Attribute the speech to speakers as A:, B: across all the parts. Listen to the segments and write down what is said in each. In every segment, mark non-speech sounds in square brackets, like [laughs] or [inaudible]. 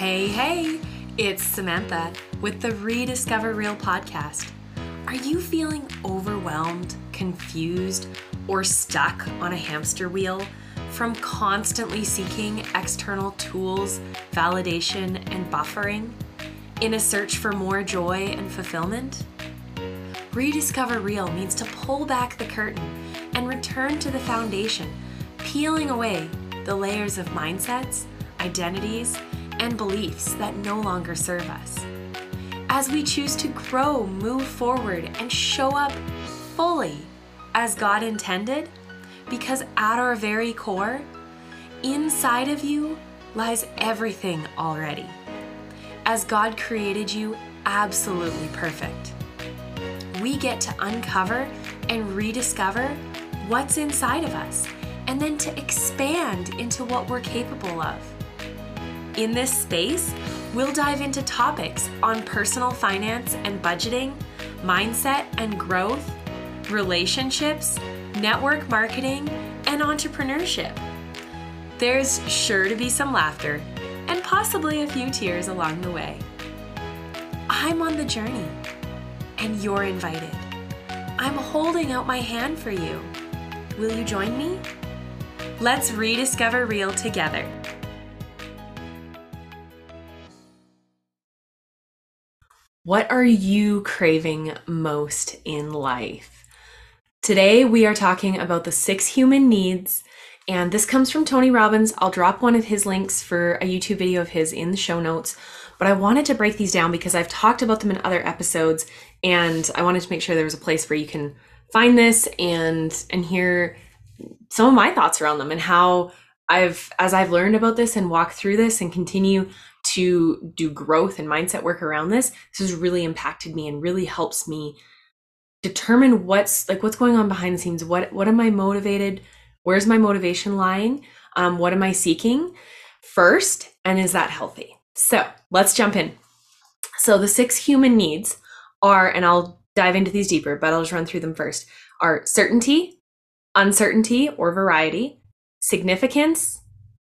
A: Hey, hey, it's Samantha with the Rediscover Real podcast. Are you feeling overwhelmed, confused, or stuck on a hamster wheel from constantly seeking external tools, validation, and buffering in a search for more joy and fulfillment? Rediscover Real means to pull back the curtain and return to the foundation, peeling away the layers of mindsets, identities, and beliefs that no longer serve us. As we choose to grow, move forward, and show up fully as God intended, because at our very core, inside of you lies everything already. As God created you absolutely perfect we get to uncover and rediscover what's inside of us and then to expand into what we're capable of. In this space, we'll dive into topics on personal finance and budgeting, mindset and growth, relationships, network marketing, and entrepreneurship. There's sure to be some laughter and possibly a few tears along the way. I'm on the journey and you're invited. I'm holding out my hand for you. Will you join me? Let's rediscover real together. What are you craving most in life? Today, we are talking about the six human needs, and this comes from Tony Robbins. I'll drop one of his links for a YouTube video of his in the show notes but I wanted to break these down because I've talked about them in other episodes and I wanted to make sure there was a place where you can find this and and hear some of my thoughts around them and how I've as I've learned about this and walked through this and continue to do growth and mindset work around this, this has really impacted me and really helps me determine what's like what's going on behind the scenes. What what am I motivated? Where's my motivation lying? Um, what am I seeking first? And is that healthy? So let's jump in. So the six human needs are, and I'll dive into these deeper, but I'll just run through them first, are certainty, uncertainty or variety, significance,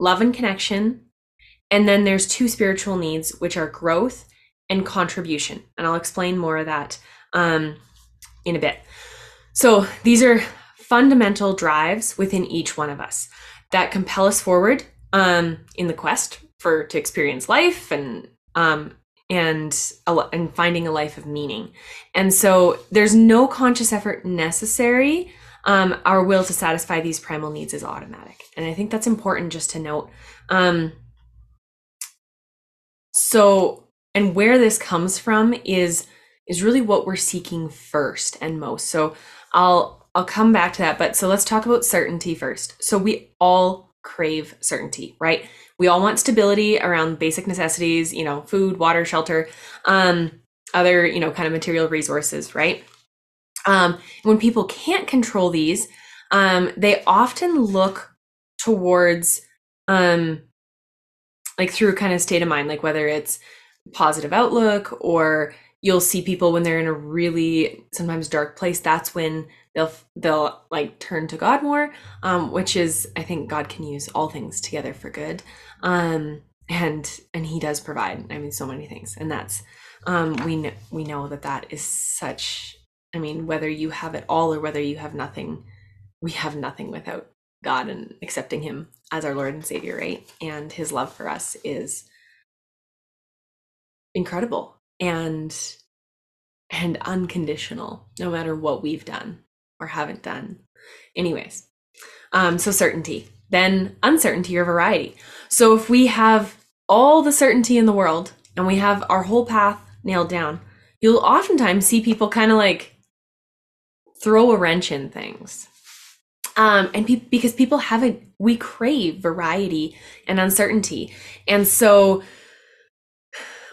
A: love and connection, and then there's two spiritual needs, which are growth and contribution. And I'll explain more of that um, in a bit. So these are fundamental drives within each one of us that compel us forward um, in the quest for to experience life and um, and and finding a life of meaning. And so there's no conscious effort necessary. Um, our will to satisfy these primal needs is automatic, and I think that's important just to note. Um, so, and where this comes from is is really what we're seeking first and most. So, I'll I'll come back to that, but so let's talk about certainty first. So we all crave certainty, right? we all want stability around basic necessities, you know, food, water, shelter, um, other, you know, kind of material resources, right? Um, when people can't control these, um, they often look towards, um, like through kind of state of mind, like whether it's positive outlook or you'll see people when they're in a really sometimes dark place that's when they'll they'll like turn to god more um, which is i think god can use all things together for good um, and and he does provide i mean so many things and that's um, we know we know that that is such i mean whether you have it all or whether you have nothing we have nothing without god and accepting him as our lord and savior right? And his love for us is incredible and and unconditional no matter what we've done or haven't done. Anyways um so certainty then uncertainty or variety. So if we have all the certainty in the world and we have our whole path nailed down you'll oftentimes see people kind of like throw a wrench in things um, and pe- because people haven't we crave variety and uncertainty. And so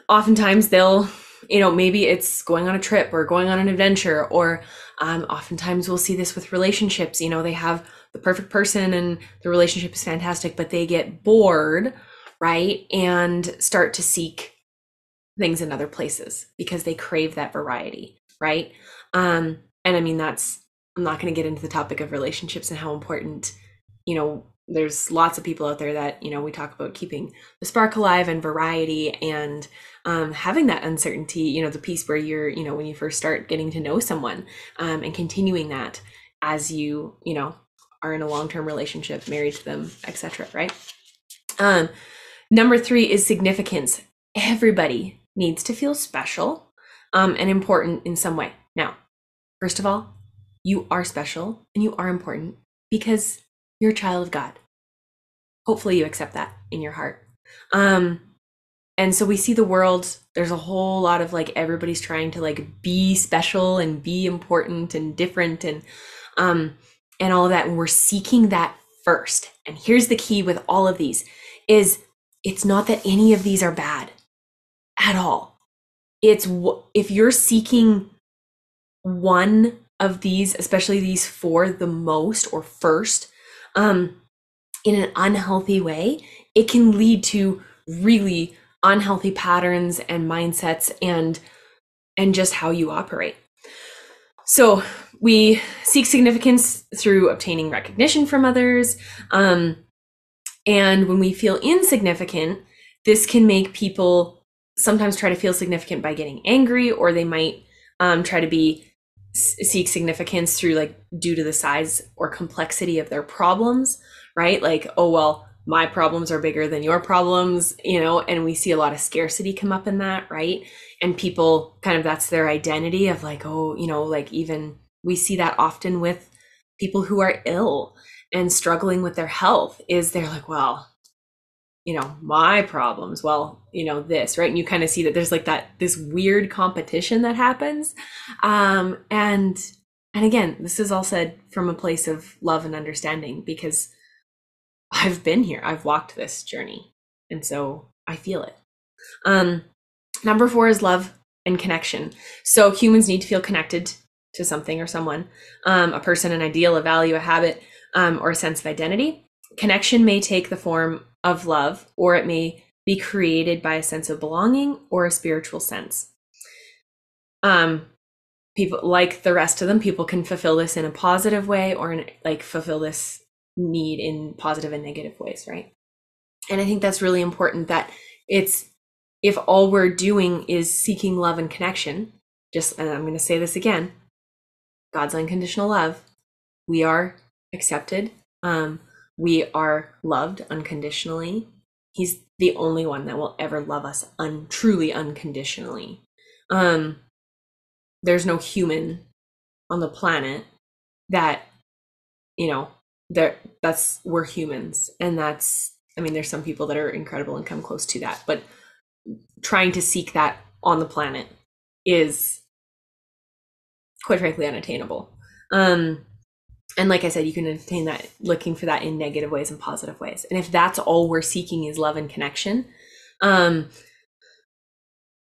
A: oftentimes they'll you know maybe it's going on a trip or going on an adventure or um, oftentimes we'll see this with relationships. You know they have the perfect person and the relationship is fantastic but they get bored right and start to seek things in other places because they crave that variety right? Um and i mean that's i'm not going to get into the topic of relationships and how important you know there's lots of people out there that you know we talk about keeping the spark alive and variety and um, having that uncertainty you know the piece where you're you know when you first start getting to know someone um, and continuing that as you you know are in a long-term relationship married to them etc right? Um number three is significance. Everybody needs to feel special um, and important in some way. Now first of all you are special and you are important because you're a child of God. Hopefully, you accept that in your heart. Um, and so we see the world, there's a whole lot of like everybody's trying to like be special and be important and different and um and all of that. And we're seeking that first. And here's the key with all of these is it's not that any of these are bad at all. It's if you're seeking one of these, especially these four, the most or first, um, in an unhealthy way, it can lead to really unhealthy patterns and mindsets and and just how you operate. So we seek significance through obtaining recognition from others. Um, and when we feel insignificant, this can make people sometimes try to feel significant by getting angry, or they might um, try to be seek significance through like due to the size or complexity of their problems, right? Like, oh, well, my problems are bigger than your problems, you know, and we see a lot of scarcity come up in that, right? And people kind of that's their identity of like, oh, you know, like even we see that often with people who are ill and struggling with their health is they're like, well, you know my problems well you know this right? And you kind of see that there's like that this weird competition that happens. Um and and again this is all said from a place of love and understanding because i've been here. I've walked this journey. And so i feel it. Um number 4 is love and connection. So humans need to feel connected to something or someone um a person an ideal a value a habit um, or a sense of identity. Connection may take the form of love, or it may be created by a sense of belonging or a spiritual sense. Um, people like the rest of them, people can fulfill this in a positive way or in, like fulfill this need in positive and negative ways, right? And I think that's really important that it's if all we're doing is seeking love and connection, just and I'm going to say this again, God's unconditional love, we are accepted. Um, we are loved unconditionally. He's the only one that will ever love us un- truly unconditionally. Um, there's no human on the planet that, you know, that that's we're humans, and that's. I mean, there's some people that are incredible and come close to that, but trying to seek that on the planet is quite frankly unattainable. Um, and like I said, you can attain that looking for that in negative ways and positive ways. And if that's all we're seeking is love and connection, um,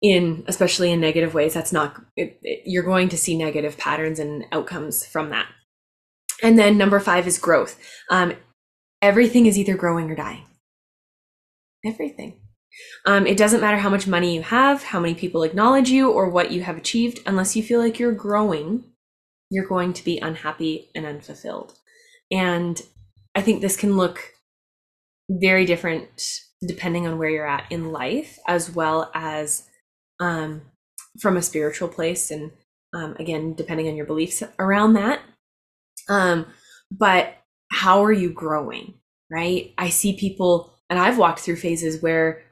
A: in especially in negative ways, that's not it, it, you're going to see negative patterns and outcomes from that. And then number five is growth. Um, everything is either growing or dying. Everything. Um, it doesn't matter how much money you have, how many people acknowledge you, or what you have achieved, unless you feel like you're growing you're going to be unhappy and unfulfilled. And I think this can look very different depending on where you're at in life, as well as um, from a spiritual place. And um, again, depending on your beliefs around that. Um, but how are you growing? Right? I see people, and I've walked through phases where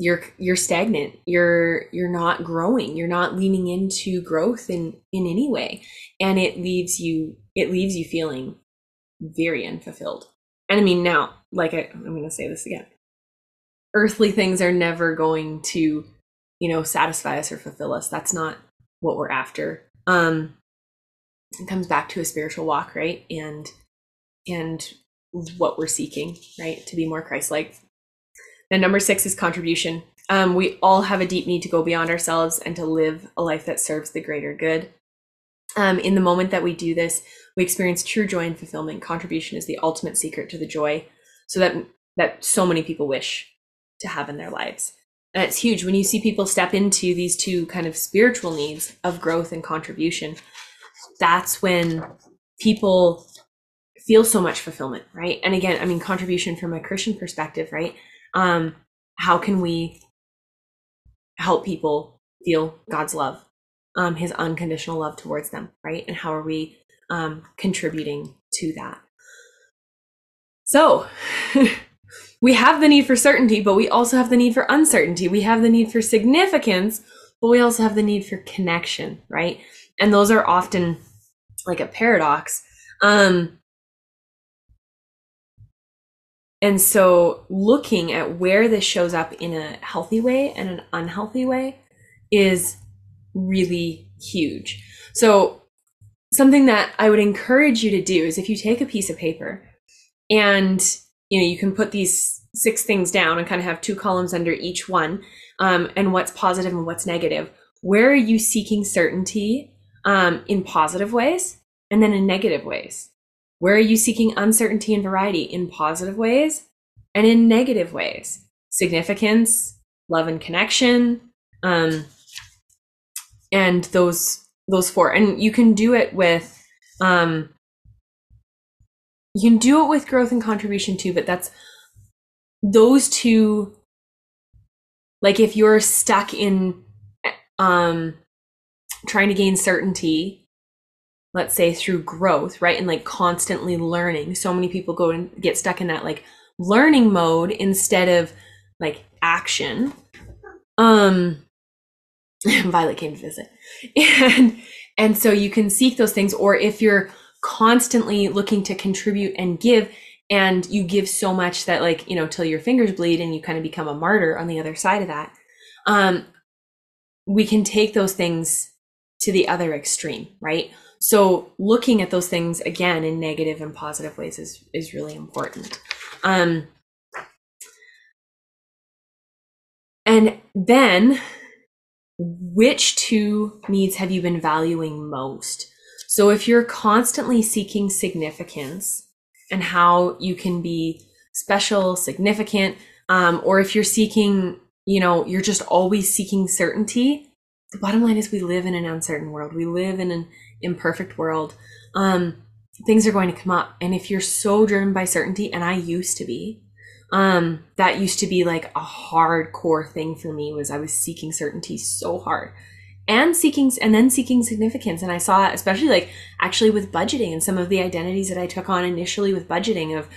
A: you're you're stagnant. You're you're not growing. You're not leaning into growth in in any way. And it leaves you it leaves you feeling very unfulfilled. And i mean now like I, i'm going to say this again. Earthly things are never going to you know satisfy us or fulfill us. That's not what we're after. Um it comes back to a spiritual walk right? And and what we're seeking right? To be more christ-like and number six is contribution. Um, we all have a deep need to go beyond ourselves and to live a life that serves the greater good. Um, in the moment that we do this, we experience true joy and fulfillment. Contribution is the ultimate secret to the joy, so that that so many people wish to have in their lives. And it's huge when you see people step into these two kind of spiritual needs of growth and contribution. That's when people feel so much fulfillment, right? And again, I mean, contribution from a Christian perspective, right? Um, how can we help people feel God's love, um, His unconditional love towards them, right? And how are we um, contributing to that? So, [laughs] we have the need for certainty, but we also have the need for uncertainty. We have the need for significance, but we also have the need for connection, right? And those are often like a paradox. Um, and so looking at where this shows up in a healthy way and an unhealthy way is really huge. So something that I would encourage you to do is if you take a piece of paper and you know you can put these six things down and kind of have two columns under each one um, and what's positive and what's negative where are you seeking certainty um, in positive ways and then in negative ways where are you seeking uncertainty and variety? In positive ways and in negative ways. Significance love and connection um, and those those four. And you can do it with um, you can do it with growth and contribution too but that's those two like if you're stuck in um trying to gain certainty let's say through growth right and like constantly learning. So many people go and get stuck in that like learning mode instead of like action. Um [laughs] violet came to visit. And and so you can seek those things or if you're constantly looking to contribute and give and you give so much that like you know till your fingers bleed and you kind of become a martyr on the other side of that um we can take those things to the other extreme right so looking at those things again in negative and positive ways is is really important um and then which two needs have you been valuing most so if you're constantly seeking significance and how you can be special, significant, um, or if you're seeking, you know, you're just always seeking certainty, the bottom line is we live in an uncertain world. We live in an imperfect world. Um, things are going to come up. And if you're so driven by certainty, and I used to be, um, that used to be like a hardcore thing for me was I was seeking certainty so hard and seeking and then seeking significance and i saw especially like actually with budgeting and some of the identities that i took on initially with budgeting of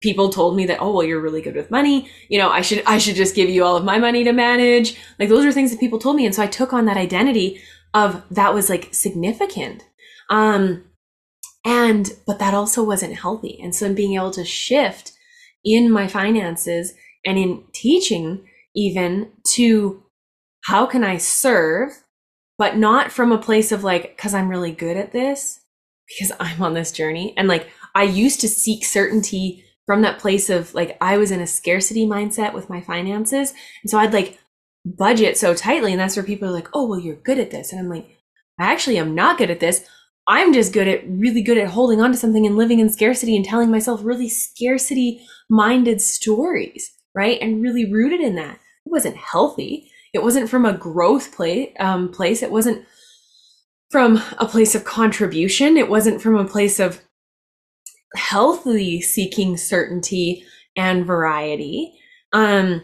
A: people told me that oh well you're really good with money you know i should i should just give you all of my money to manage like those are things that people told me and so i took on that identity of that was like significant um and but that also wasn't healthy and so being able to shift in my finances and in teaching even to how can I serve, but not from a place of like, because I'm really good at this, because I'm on this journey. And like, I used to seek certainty from that place of like, I was in a scarcity mindset with my finances. And so I'd like budget so tightly. And that's where people are like, oh, well, you're good at this. And I'm like, I actually am not good at this. I'm just good at really good at holding on to something and living in scarcity and telling myself really scarcity minded stories, right? And really rooted in that. It wasn't healthy. It wasn't from a growth play, um, place. It wasn't from a place of contribution. It wasn't from a place of healthily seeking certainty and variety. Um,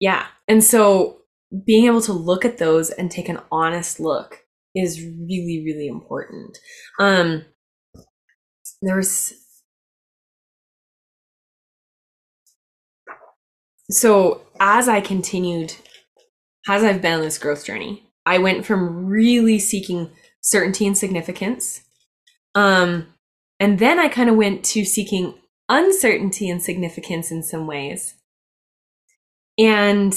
A: yeah. And so being able to look at those and take an honest look is really, really important. Um, there's so as I continued as I've been on this growth journey, I went from really seeking certainty and significance. Um, and then I kind of went to seeking uncertainty and significance in some ways. And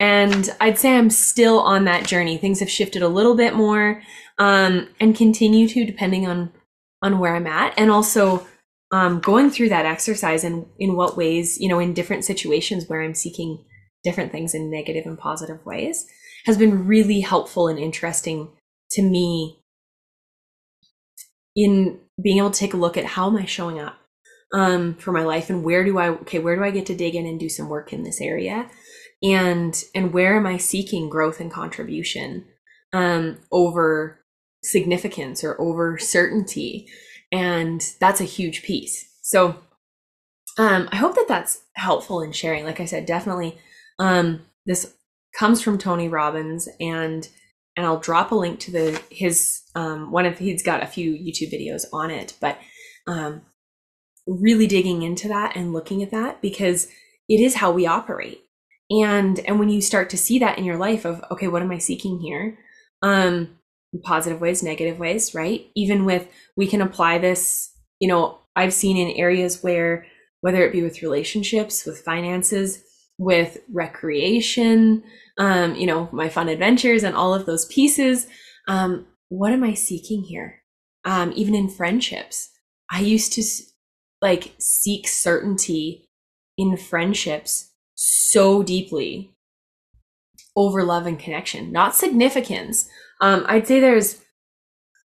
A: and I'd say I'm still on that journey. Things have shifted a little bit more um, and continue to depending on on where I'm at and also um, going through that exercise and in what ways, you know, in different situations where I'm seeking different things in negative and positive ways has been really helpful and interesting to me in being able to take a look at how am I showing up um, for my life and where do I okay where do I get to dig in and do some work in this area and and where am I seeking growth and contribution um, over significance or over certainty And that's a huge piece. So um, I hope that that's helpful in sharing. Like I said, definitely um, this comes from Tony Robbins and and I'll drop a link to the his um, one of he's got a few YouTube videos on it, but um, really digging into that and looking at that because it is how we operate. And and when you start to see that in your life of okay, what am I seeking here? Um, positive ways, negative ways, right? Even with we can apply this, you know, I've seen in areas where whether it be with relationships, with finances, with recreation, um, you know, my fun adventures and all of those pieces. Um, what am I seeking here? Um, even in friendships, I used to like seek certainty in friendships so deeply over love and connection, not significance. Um, I'd say there's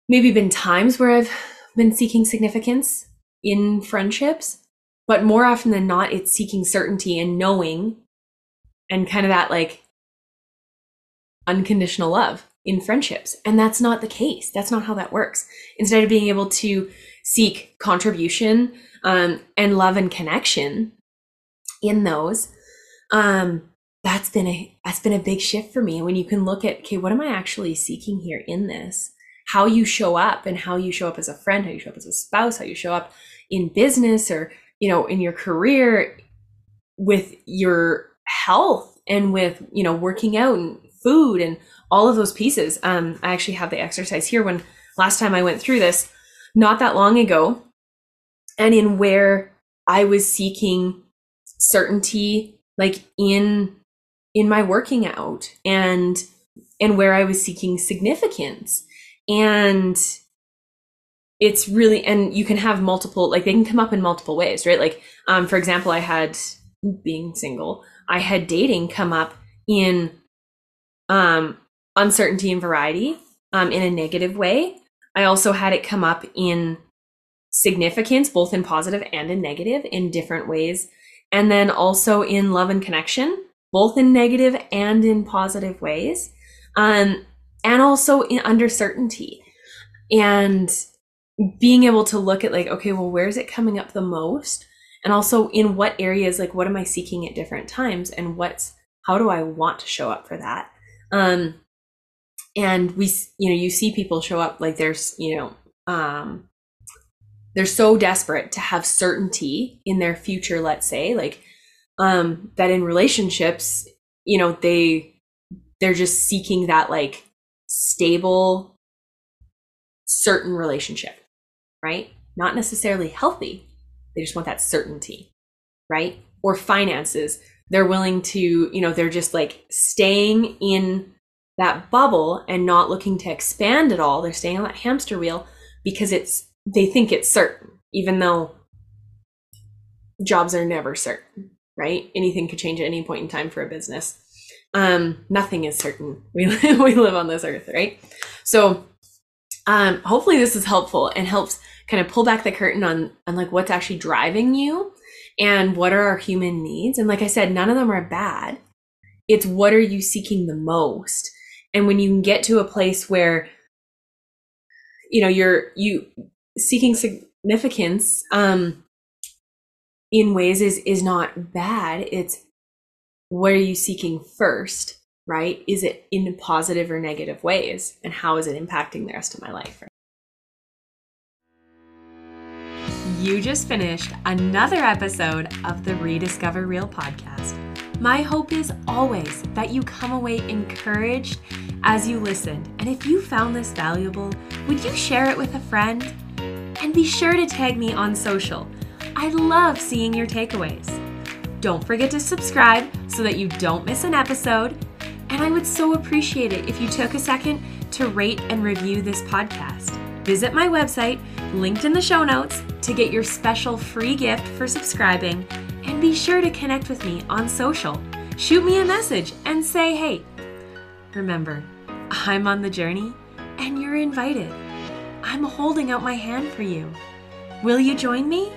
A: maybe been times where I've been seeking significance in friendships, but more often than not, it's seeking certainty and knowing and kind of that like unconditional love in friendships. And that's not the case. That's not how that works. Instead of being able to seek contribution um, and love and connection in those, um, that's been a that's been a big shift for me. And when you can look at okay, what am I actually seeking here in this? How you show up and how you show up as a friend, how you show up as a spouse, how you show up in business or you know in your career with your health and with you know working out and food and all of those pieces. Um, I actually have the exercise here when last time I went through this, not that long ago, and in where I was seeking certainty, like in in my working out and and where I was seeking significance. And it's really and you can have multiple like they can come up in multiple ways, right? Like um for example, I had being single, I had dating come up in um, uncertainty and variety um, in a negative way. I also had it come up in significance, both in positive and in negative, in different ways. And then also in love and connection, both in negative and in positive ways. Um, and also in uncertainty. And being able to look at, like, okay, well, where's it coming up the most? And also in what areas, like, what am I seeking at different times? And what's, how do I want to show up for that? Um, and we, you know, you see people show up like there's, you know, um, they're so desperate to have certainty in their future, let's say, like, um, that in relationships, you know, they, they're just seeking that like stable, certain relationship, right? Not necessarily healthy. They just want that certainty, right? Or finances they're willing to you know they're just like staying in that bubble and not looking to expand at all they're staying on that hamster wheel because it's they think it's certain even though jobs are never certain right anything could change at any point in time for a business um nothing is certain [laughs] we live, we live on this earth right so um hopefully this is helpful and helps kind of pull back the curtain on on like what's actually driving you and what are our human needs. And like I said, none of them are bad. It's what are you seeking the most? And when you can get to a place where, you know, you're you seeking significance um, in ways is is not bad. It's what are you seeking first, right? Is it in positive or negative ways, and how is it impacting the rest of my life? You just finished another episode of the Rediscover Real podcast. My hope is always that you come away encouraged as you listened. And if you found this valuable, would you share it with a friend? And be sure to tag me on social. I love seeing your takeaways. Don't forget to subscribe so that you don't miss an episode. And I would so appreciate it if you took a second to rate and review this podcast. Visit my website, linked in the show notes, to get your special free gift for subscribing. And be sure to connect with me on social. Shoot me a message and say hey. Remember, I'm on the journey and you're invited. I'm holding out my hand for you. Will you join me?